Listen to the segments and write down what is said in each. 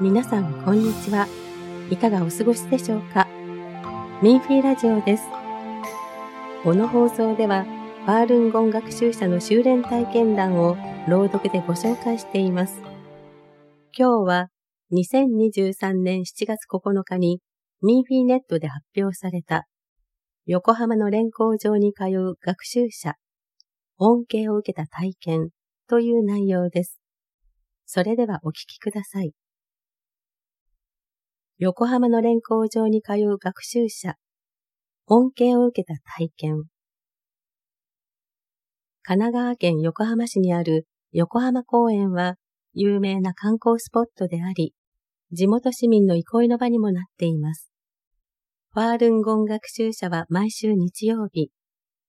皆さん、こんにちは。いかがお過ごしでしょうか？ミンフィーラジオです。この放送では、バールンゴン学習者の修練体験談を朗読でご紹介しています。今日は、2023年7月9日に、ミンフィーネットで発表された、横浜の連行場に通う学習者恩恵を受けた体験という内容です。それではお聞きください。横浜の連行場に通う学習者、恩恵を受けた体験。神奈川県横浜市にある横浜公園は有名な観光スポットであり、地元市民の憩いの場にもなっています。ファールンゴン学習者は毎週日曜日、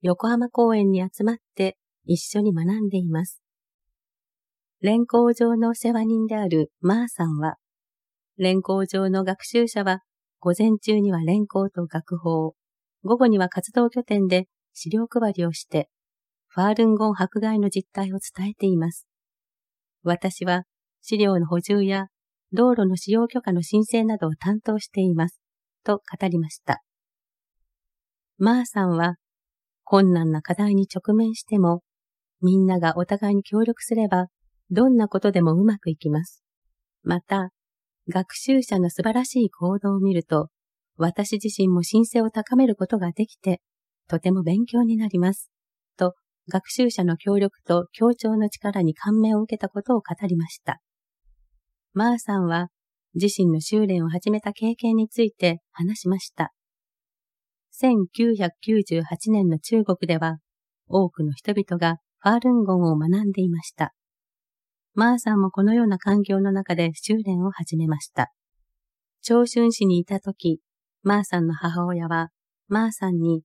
横浜公園に集まって一緒に学んでいます。連行場の世話人であるマーさんは、連行場の学習者は、午前中には連行と学法、午後には活動拠点で資料配りをして、ファールンゴン迫害の実態を伝えています。私は資料の補充や道路の使用許可の申請などを担当しています。と語りました。マーさんは、困難な課題に直面しても、みんながお互いに協力すれば、どんなことでもうまくいきます。また、学習者の素晴らしい行動を見ると、私自身も申請を高めることができて、とても勉強になります。と、学習者の協力と協調の力に感銘を受けたことを語りました。マーさんは、自身の修練を始めた経験について話しました。1998年の中国では、多くの人々がファールンゴンを学んでいました。マーさんもこのような環境の中で修練を始めました。長春市にいたとき、マーさんの母親は、マーさんに、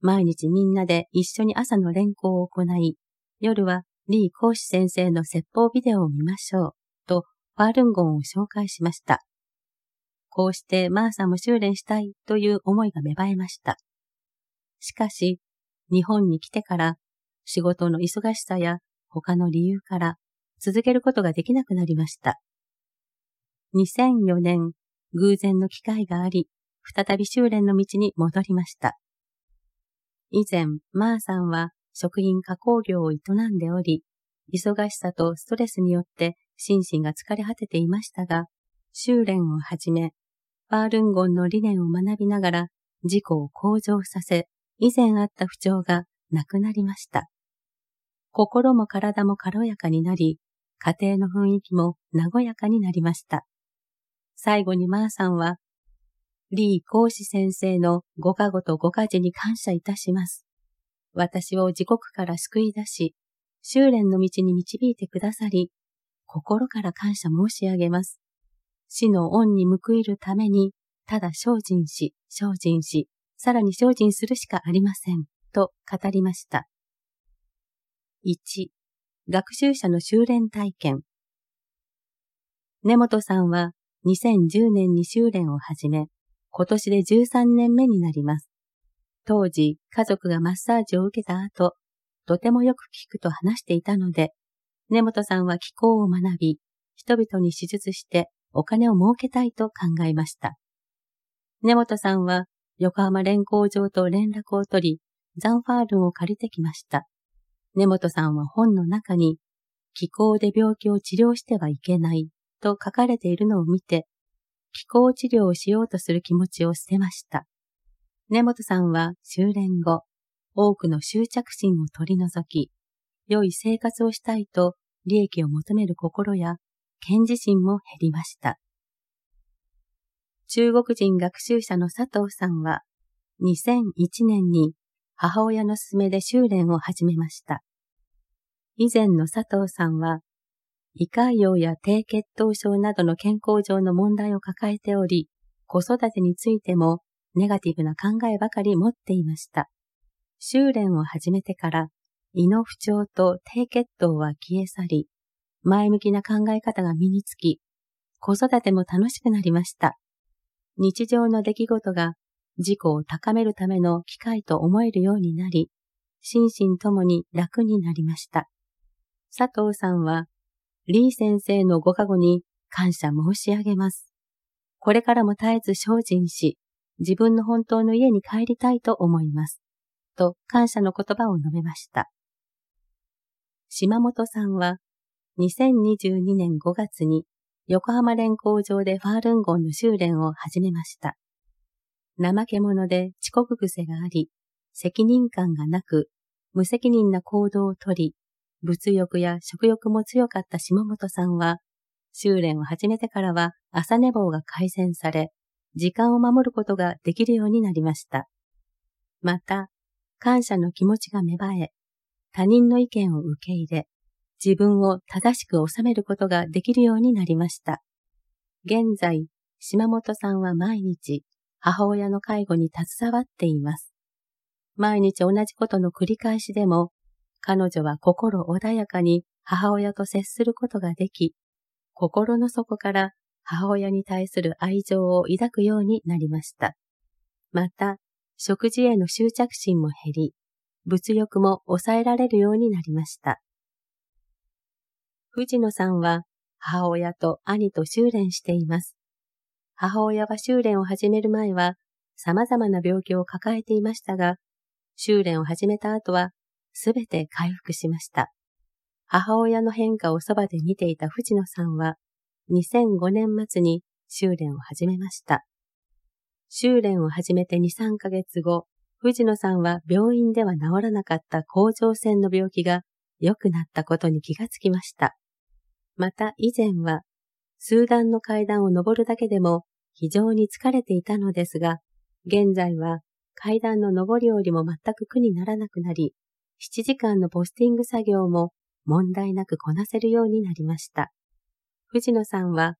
毎日みんなで一緒に朝の連行を行い、夜はリー講師先生の説法ビデオを見ましょう、とファールンゴンを紹介しました。こうしてマーさんも修練したいという思いが芽生えました。しかし、日本に来てから仕事の忙しさや他の理由から続けることができなくなりました。2004年、偶然の機会があり、再び修練の道に戻りました。以前、マーさんは食品加工業を営んでおり、忙しさとストレスによって心身が疲れ果てていましたが、修練をはじめ、ファールンゴンの理念を学びながら自己を向上させ、以前あった不調がなくなりました。心も体も軽やかになり、家庭の雰囲気も和やかになりました。最後にマーさんは、リー講師先生のご加護とご家事に感謝いたします。私を自国から救い出し、修練の道に導いてくださり、心から感謝申し上げます。死の恩に報いるために、ただ精進し、精進し、さらに精進するしかありません、と語りました。1、学習者の修練体験。根本さんは2010年に修練を始め、今年で13年目になります。当時、家族がマッサージを受けた後、とてもよく聞くと話していたので、根本さんは気候を学び、人々に手術してお金を儲けたいと考えました。根本さんは横浜連行場と連絡を取り、ザンファールンを借りてきました。根本さんは本の中に、気候で病気を治療してはいけないと書かれているのを見て、気候治療をしようとする気持ちを捨てました。根本さんは修練後、多くの執着心を取り除き、良い生活をしたいと利益を求める心や賢治心も減りました。中国人学習者の佐藤さんは、2001年に母親の勧めで修練を始めました。以前の佐藤さんは、胃潰瘍や低血糖症などの健康上の問題を抱えており、子育てについてもネガティブな考えばかり持っていました。修練を始めてから胃の不調と低血糖は消え去り、前向きな考え方が身につき、子育ても楽しくなりました。日常の出来事が自己を高めるための機会と思えるようになり、心身ともに楽になりました。佐藤さんは、リー先生のご加護に感謝申し上げます。これからも絶えず精進し、自分の本当の家に帰りたいと思います。と感謝の言葉を述べました。島本さんは2022年5月に横浜連工場でファールンゴンの修練を始めました。怠け者で遅刻癖があり、責任感がなく、無責任な行動をとり、物欲や食欲も強かった島本さんは、修練を始めてからは朝寝坊が改善され、時間を守ることができるようになりました。また、感謝の気持ちが芽生え、他人の意見を受け入れ、自分を正しく収めることができるようになりました。現在、島本さんは毎日、母親の介護に携わっています。毎日同じことの繰り返しでも、彼女は心穏やかに母親と接することができ、心の底から母親に対する愛情を抱くようになりました。また、食事への執着心も減り、物欲も抑えられるようになりました。藤野さんは母親と兄と修練しています。母親は修練を始める前は様々な病気を抱えていましたが、修練を始めた後はすべて回復しました。母親の変化をそばで見ていた藤野さんは、2005年末に修練を始めました。修練を始めて2、3ヶ月後、藤野さんは病院では治らなかった甲状腺の病気が良くなったことに気がつきました。また以前は、数段の階段を登るだけでも非常に疲れていたのですが、現在は階段の登り降りも全く苦にならなくなり、7時間のポスティング作業も問題なくこなせるようになりました。藤野さんは、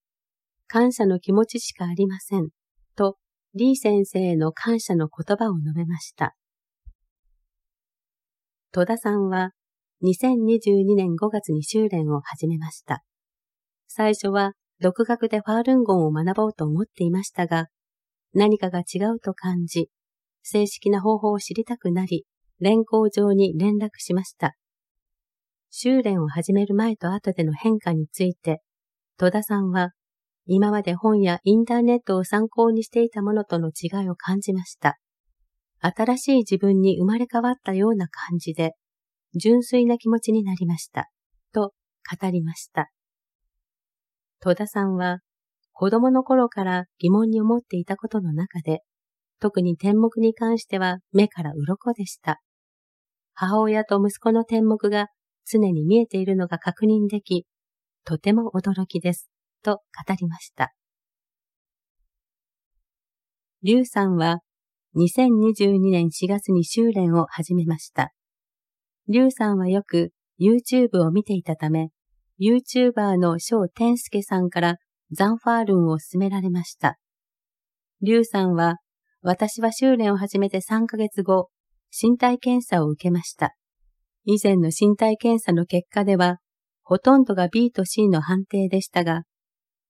感謝の気持ちしかありません、と、リー先生への感謝の言葉を述べました。戸田さんは、2022年5月に修練を始めました。最初は、独学でファールンゴンを学ぼうと思っていましたが、何かが違うと感じ、正式な方法を知りたくなり、連行上に連絡しました。修練を始める前と後での変化について、戸田さんは、今まで本やインターネットを参考にしていたものとの違いを感じました。新しい自分に生まれ変わったような感じで、純粋な気持ちになりました。と語りました。戸田さんは、子供の頃から疑問に思っていたことの中で、特に天目に関しては目から鱗でした。母親と息子の天目が常に見えているのが確認でき、とても驚きです、と語りました。リュウさんは2022年4月に修練を始めました。リュウさんはよく YouTube を見ていたため、YouTuber の翔天介さんからザンファールンを勧められました。リュウさんは、私は修練を始めて3ヶ月後、身体検査を受けました。以前の身体検査の結果では、ほとんどが B と C の判定でしたが、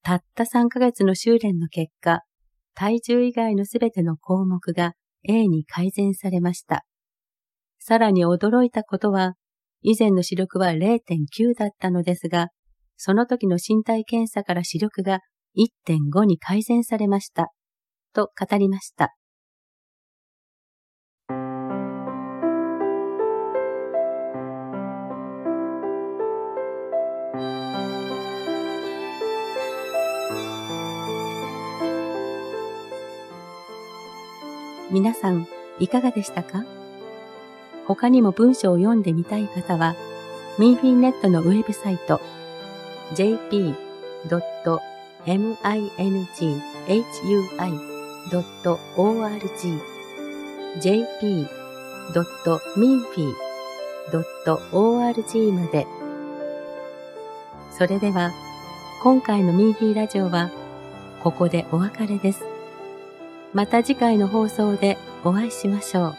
たった3ヶ月の修練の結果、体重以外のすべての項目が A に改善されました。さらに驚いたことは、以前の視力は0.9だったのですが、その時の身体検査から視力が1.5に改善されました。と語りました。皆さん、いかがでしたか？他にも文章を読んでみたい方は、ミンフィンネットのウェブサイト、jp.minghui.org jp.minfi.org まで。それでは、今回のミンフィーラジオは、ここでお別れです。また次回の放送でお会いしましょう。